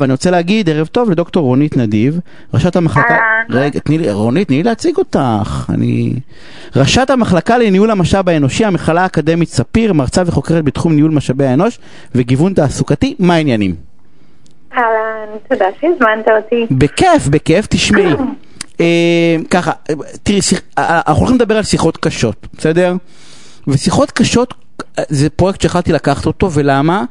ואני רוצה להגיד ערב טוב לדוקטור רונית נדיב, ראשת המחלקה, רגע, תני לי, רונית, תני לי להציג אותך, אני... ראשת המחלקה לניהול המשאב האנושי, המכללה האקדמית ספיר, מרצה וחוקרת בתחום ניהול משאבי האנוש וגיוון תעסוקתי, מה העניינים? אהלן, תודה שהזמנת אותי. בכיף, בכיף, תשמעי. אה, ככה, תראי, שיח- אה, אנחנו הולכים לדבר על שיחות קשות, בסדר? ושיחות קשות זה פרויקט שהחלטתי לקחת אותו, ולמה?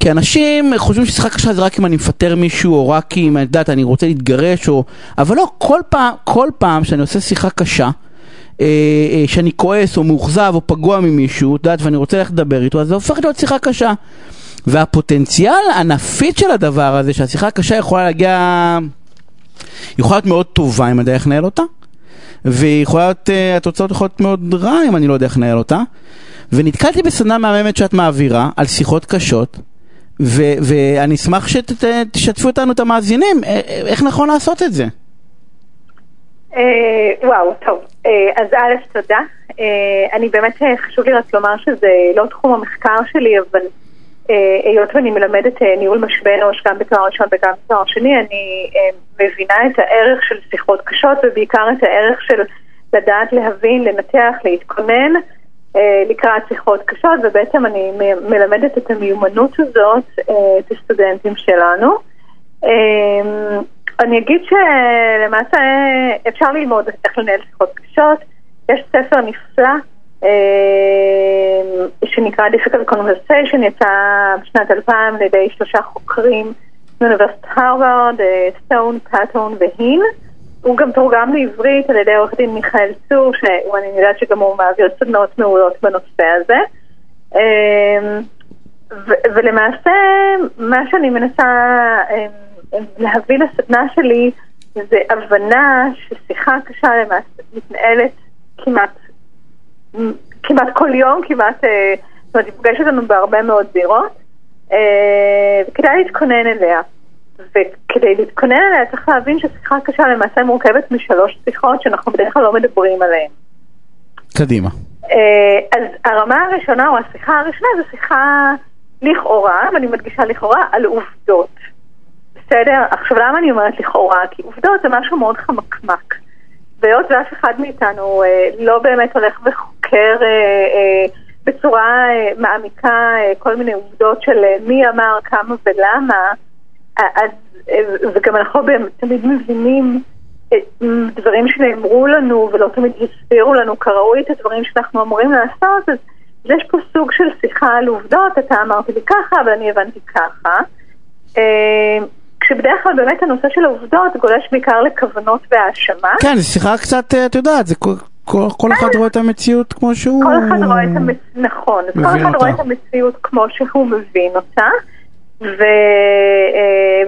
כי אנשים חושבים ששיחה קשה זה רק אם אני מפטר מישהו, או רק אם, את יודעת, אני רוצה להתגרש, או... אבל לא, כל פעם, כל פעם שאני עושה שיחה קשה, אה, אה, שאני כועס, או מאוכזב, או פגוע ממישהו, את יודעת, ואני רוצה ללכת לדבר איתו, אז זה הופך להיות שיחה קשה. והפוטנציאל הנפיץ של הדבר הזה, שהשיחה הקשה יכולה להגיע... יכולה להיות מאוד טובה אם אני יודע איך לנהל אותה, להיות, אה, יכולות להיות מאוד רע אם אני לא יודע איך לנהל אותה. ונתקלתי בסדנה מהממת שאת מעבירה על שיחות קשות, ו- ואני אשמח שתשתפו אותנו את המאזינים, אה, אה, איך נכון לעשות את זה. אה, וואו, טוב. אז א', תודה. אני באמת, חשוב לי רק לומר שזה לא תחום המחקר שלי, אבל היות ואני מלמדת ניהול משאבי אנוש גם בתואר ראשון וגם בתואר שני, אני מבינה את הערך של שיחות קשות, ובעיקר את הערך של לדעת להבין, לנתח, להתכונן. אה, לקראת שיחות קשות, ובעצם אני מלמדת את המיומנות הזאת אה, את הסטודנטים שלנו. אה, אני אגיד שלמעשה אפשר ללמוד איך לנהל שיחות קשות. יש ספר נפלא שנקרא Difficult Conversation, יצא בשנת 2000 על ידי שלושה חוקרים מאוניברסיטת הרווארד, סטון, פאטון והין. הוא גם תורגם לעברית על ידי עורך דין מיכאל צור, שאני יודעת שגם הוא מעביר סדנאות מעולות בנושא הזה. אמ, ולמעשה, מה שאני מנסה אמ, להביא לסדנה שלי זה הבנה ששיחה קשה למעשה מתנהלת כמעט, כמעט כל יום, כמעט, אה, זאת אומרת, היא פוגשת אותנו בהרבה מאוד זירות, אה, וכדאי להתכונן אליה. וכדי להתכונן עליה צריך להבין ששיחה קשה למעשה מורכבת משלוש שיחות שאנחנו בדרך כלל לא מדברים עליהן. קדימה. אה, אז הרמה הראשונה או השיחה הראשונה זו שיחה לכאורה, ואני מדגישה לכאורה, על עובדות. בסדר? עכשיו למה אני אומרת לכאורה? כי עובדות זה משהו מאוד חמקמק. והיות ואף אחד מאיתנו אה, לא באמת הולך וחוקר אה, אה, בצורה אה, מעמיקה אה, כל מיני עובדות של אה, מי אמר, כמה ולמה, אז, אה, וגם אנחנו באמת תמיד מבינים אה, דברים שנאמרו לנו ולא תמיד הסבירו לנו כראוי את הדברים שאנחנו אמורים לעשות, אז יש פה סוג של שיחה על עובדות, אתה אמרת לי ככה ואני הבנתי ככה. אה, כשבדרך כלל באמת הנושא של העובדות גולש בעיקר לכוונות והאשמה. כן, זו שיחה קצת, אה, את יודעת, זה כל, כל, כל אחד רואה את המציאות כמו שהוא... כל אחד רואה את המציאות, נכון, כל אחד אותה. רואה את המציאות כמו שהוא מבין אותה. אה,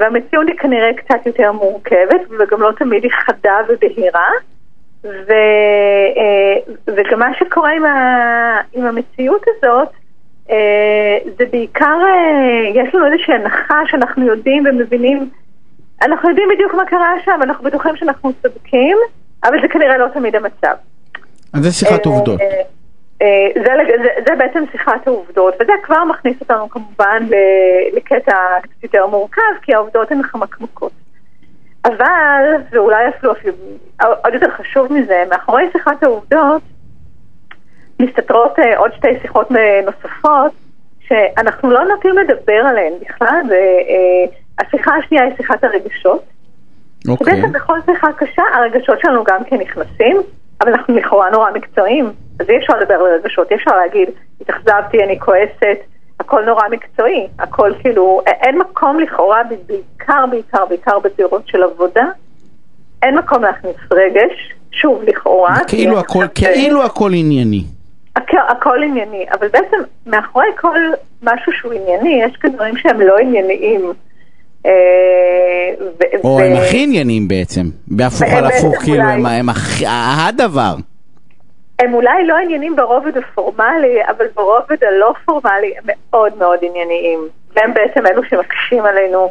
והמציאות היא כנראה קצת יותר מורכבת, וגם לא תמיד היא חדה ובהירה, ו... אה, וגם מה שקורה עם, ה... עם המציאות הזאת, אה, זה בעיקר, אה, יש לנו איזושהי הנחה שאנחנו יודעים ומבינים, אנחנו יודעים בדיוק מה קרה שם, אנחנו בטוחים שאנחנו צודקים, אבל זה כנראה לא תמיד המצב. אז זה שיחת עובדות. אה, זה, זה, זה בעצם שיחת העובדות, וזה כבר מכניס אותנו כמובן לקטע קצת יותר מורכב, כי העובדות הן חמקמקות. אבל, ואולי אפילו, עוד יותר חשוב מזה, מאחורי שיחת העובדות מסתתרות אה, עוד שתי שיחות אה, נוספות, שאנחנו לא נוטים לדבר עליהן בכלל, והשיחה השנייה היא שיחת הרגשות. אוקיי. בעצם בכל שיחה קשה הרגשות שלנו גם כן נכנסים, אבל אנחנו לכאורה נורא מקצועיים, אז אי אפשר לדבר על רגשות, אי אפשר להגיד, התאכזבתי, אני כועסת, הכל נורא מקצועי, הכל כאילו, אין מקום לכאורה, בעיקר, בעיקר, בעיקר בזירות של עבודה, אין מקום להכניס רגש, שוב, לכאורה. כאילו הכל, כאילו הכל ענייני. הכל, הכל ענייני, אבל בעצם מאחורי כל משהו שהוא ענייני, יש כאן דברים שהם לא ענייניים. אה, או הם הכי עניינים בעצם, בהפוך על הפוך, כאילו הם- הדבר. הם אולי לא עניינים ברובד הפורמלי, אבל ברובד הלא פורמלי הם מאוד מאוד ענייניים. והם בעצם אלו שמקשים עלינו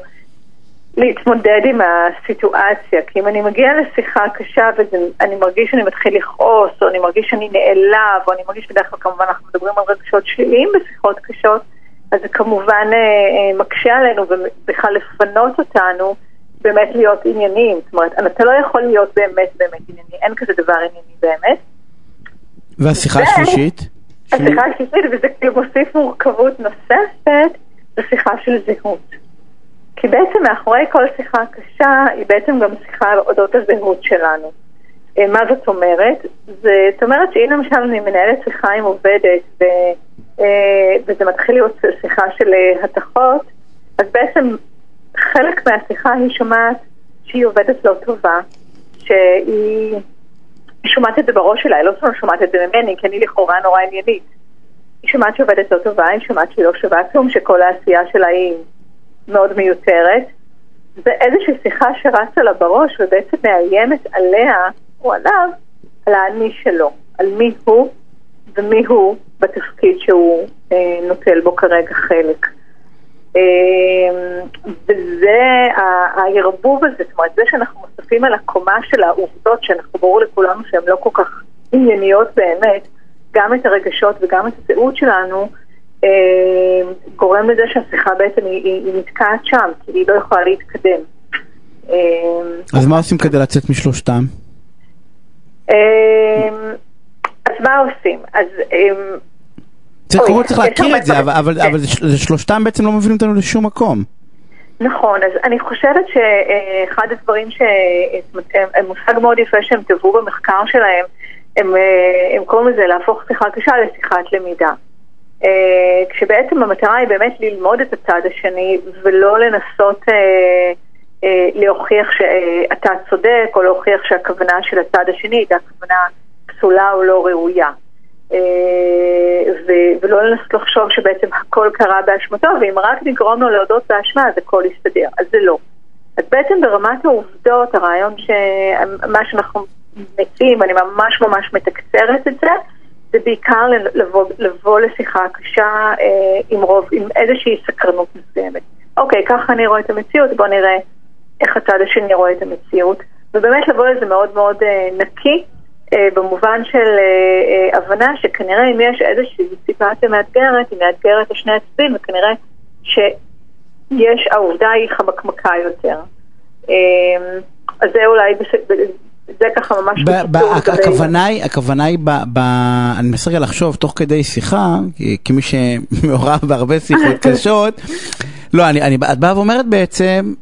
להתמודד עם הסיטואציה. כי אם אני מגיעה לשיחה קשה ואני מרגיש שאני מתחיל לכעוס, או אני מרגיש שאני נעלב, או אני מרגיש בדרך כלל כמובן אנחנו מדברים על רגשות שליליים בשיחות קשות, אז זה כמובן מקשה עלינו ובכלל לפנות אותנו באמת להיות ענייניים. זאת אומרת, אתה לא יכול להיות באמת באמת ענייני, אין כזה דבר ענייני באמת. והשיחה השלישית? השיחה השלישית, וזה כאילו מוסיף מורכבות נוספת, זו שיחה של זהות. כי בעצם מאחורי כל שיחה קשה היא בעצם גם שיחה על אודות הזהות שלנו. אה, מה זאת אומרת? זאת אומרת שאם למשל אני מנהלת שיחה עם עובדת ו, אה, וזה מתחיל להיות שיחה של אה, התכות, אז בעצם חלק מהשיחה היא שומעת שהיא עובדת לא טובה, שהיא שומעת את זה בראש שלה, היא לא שומעת את זה ממני, כי אני לכאורה נורא עניינית. היא שומעת שהיא עובדת לא טובה, היא שומעת שהיא לא שווה כלום, שכל העשייה שלה היא מאוד מיותרת. זה איזושהי שיחה שרצה לה בראש ובעצם מאיימת עליה או עליו, על האני שלו, על מי הוא ומי הוא בתפקיד שהוא אה, נוטל בו כרגע חלק. אה, וזה הערבוב הזה, זאת אומרת, זה שאנחנו מוסיפים על הקומה של העובדות, שאנחנו ברור לכולנו שהן לא כל כך ענייניות באמת, גם את הרגשות וגם את הזהות שלנו, אה, גורם לזה שהשיחה בעצם היא, היא, היא נתקעת שם, כי היא לא יכולה להתקדם. אה, אז מה עושים כדי לצאת משלושתם? אה, אז מה עושים? אז... צריך קודם צריך להכיר את זה, אבל, כן. שלושתם בעצם לא מובילים אותנו לשום מקום. נכון, אז אני חושבת שאחד הדברים שהם מושג מאוד יפה שהם טבעו במחקר שלהם, הם, הם קוראים לזה להפוך שיחה קשה לשיחת למידה. אה, כשבעצם המטרה היא באמת ללמוד את הצד השני ולא לנסות אה, אה, להוכיח שאתה צודק או להוכיח שהכוונה של הצד השני הייתה כוונה פסולה או לא ראויה. ולא לנסות לחשוב שבעצם הכל קרה באשמתו, ואם רק נגרום לו להודות באשמה אז הכל יסתדר, אז זה לא. אז בעצם ברמת העובדות, הרעיון שמה שאנחנו מציעים, אני ממש ממש מתקצרת את זה, זה בעיקר לבוא, לבוא לשיחה קשה אה, עם רוב, עם איזושהי סקרנות מסוימת. אוקיי, ככה אני רואה את המציאות, בואו נראה איך הצד השני רואה את המציאות. ובאמת לבוא לזה מאוד מאוד אה, נקי, אה, במובן של אה, אה, הבנה שכנראה אם יש איזושהי סיטואציה מאתגרת, היא מאתגרת לשני הצדדים, וכנראה שיש, העובדה היא חמקמקה יותר. אה, אז זה אולי זה ככה ממש הכוונה היא, הכוונה היא, אני מנסה רגע לחשוב תוך כדי שיחה, כמי שמעורב בהרבה שיחות קשות, לא, את באה ואומרת בעצם,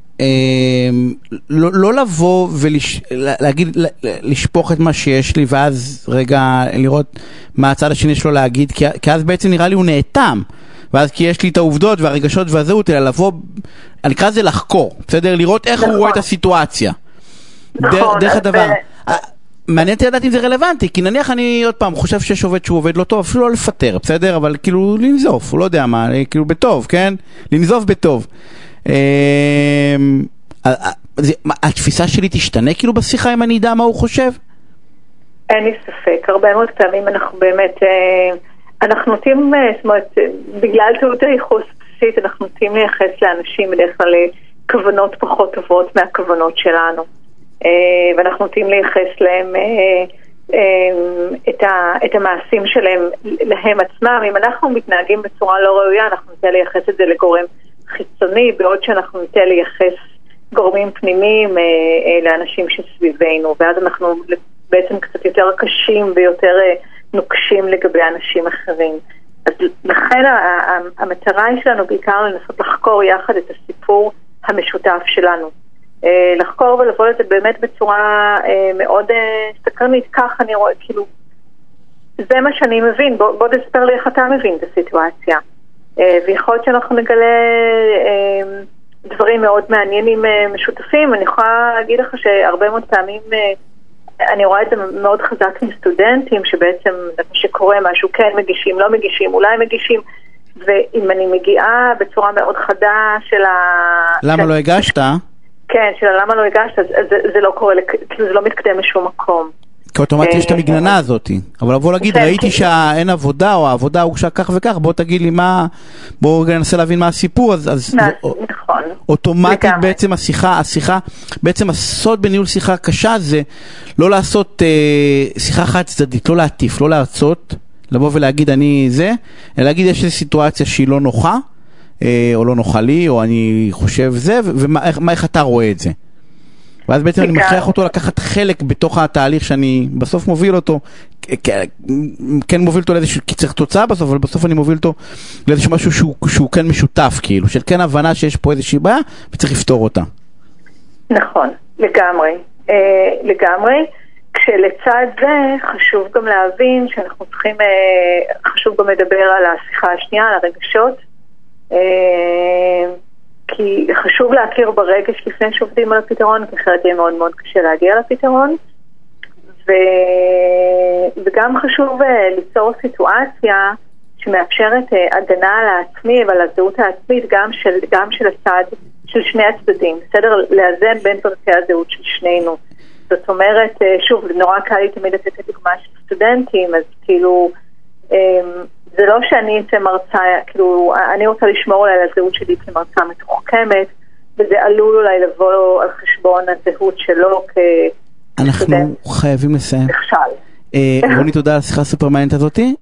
לא, לא לבוא ולהגיד, לשפוך את מה שיש לי ואז רגע לראות מה הצד השני שלו להגיד, כי אז בעצם נראה לי הוא נאטם. ואז כי יש לי את העובדות והרגשות והזהות, אלא לבוא, אני אקרא לזה לחקור, בסדר? לראות איך הוא רואה את נכון. הסיטואציה. נכון. דרך הדבר. מעניין אותי לדעת אם זה רלוונטי, כי נניח אני עוד פעם חושב שיש עובד שהוא עובד לא טוב, אפילו לא לפטר, בסדר? אבל כאילו לנזוף, הוא לא יודע מה, כאילו בטוב, כן? לנזוף בטוב. אמ, התפיסה שלי תשתנה כאילו בשיחה אם אני אדע מה הוא חושב? אין לי ספק, הרבה מאוד פעמים אנחנו באמת, אה, אנחנו נוטים, אה, זאת אומרת, בגלל טעות הייחוס בסיסית, אנחנו נוטים לייחס לאנשים בדרך כלל כוונות פחות טובות מהכוונות שלנו. אה, ואנחנו נוטים לייחס להם אה, אה, את, המעשים שלהם להם עצמם. אם אנחנו מתנהגים בצורה לא ראויה, אנחנו נוטה לייחס את זה לגורם חיצוני, בעוד שאנחנו נוטה לייחס גורמים פנימיים לאנשים שסביבנו, ואז אנחנו בעצם קצת יותר קשים ויותר נוקשים לגבי אנשים אחרים. אז לכן המטרה שלנו בעיקר לנסות לחקור יחד את הסיפור המשותף שלנו. אה, לחקור ולבוא לזה באמת בצורה אה, מאוד אה, סקרנית, כך אני רואה, כאילו, זה מה שאני מבין, בוא, בוא תספר לי איך אתה מבין את הסיטואציה. ויכול להיות שאנחנו נגלה דברים מאוד מעניינים משותפים, אני יכולה להגיד לך שהרבה מאוד פעמים אני רואה את זה מאוד חזק עם סטודנטים, שבעצם שקורה משהו, כן מגישים, לא מגישים, אולי מגישים. ואם אני מגיעה בצורה מאוד חדה של ה... למה לא הגשת? כן, של למה לא הגשת, אז זה, זה לא קורה, כאילו זה לא מתקדם לשום מקום. כי אוטומטית יש את המגננה הזאת, אבל לבוא להגיד, ראיתי שאין עבודה, או העבודה הוגשה כך וכך, בוא תגיד לי מה, בואו רגע ננסה להבין מה הסיפור, אז נכון. אוטומטית בעצם השיחה, השיחה, בעצם הסוד בניהול שיחה קשה זה לא לעשות אה, שיחה חד צדדית, לא להטיף, לא להרצות, לבוא ולהגיד אני זה, אלא להגיד יש איזו סיטואציה שהיא לא נוחה, אה, או לא נוחה לי, או אני חושב זה, ומה איך- מה- איך אתה רואה את זה. ואז בעצם אני. מכריח אותו לקחת חלק בתוך התהליך שאני בסוף מוביל אותו, כן מוביל אותו לאיזשהו, כי צריך תוצאה בסוף, אבל בסוף אני מוביל אותו לאיזשהו משהו שהוא, שהוא כן משותף, כאילו, של כן הבנה שיש פה איזושהי בעיה וצריך לפתור אותה. נכון, לגמרי. אה, לגמרי. כשלצד זה חשוב גם להבין שאנחנו צריכים, אה, חשוב גם לדבר על השיחה השנייה, על הרגשות. אה, כי חשוב להכיר ברגש לפני שעובדים על הפתרון, כי אחרת יהיה מאוד מאוד קשה להגיע לפתרון. ו... וגם חשוב אה, ליצור סיטואציה שמאפשרת אה, הגנה על העצמי ועל הזהות העצמית גם של, גם של הצד, של שני הצדדים, בסדר? לאזן בין פרטי הזהות של שנינו. זאת אומרת, אה, שוב, נורא קל לי תמיד לתת את הדוגמה של סטודנטים, אז כאילו, אה, זה לא שאני אצא מרצה, כאילו, אני רוצה לשמור אולי על הזהות שלי כמרצה מתוחכמת, וזה עלול אולי לבוא על חשבון הזהות שלו כ... אנחנו חייבים לסיים. נכשל. אה, רוני, תודה על השיחה הסופר מעניינת הזאתי.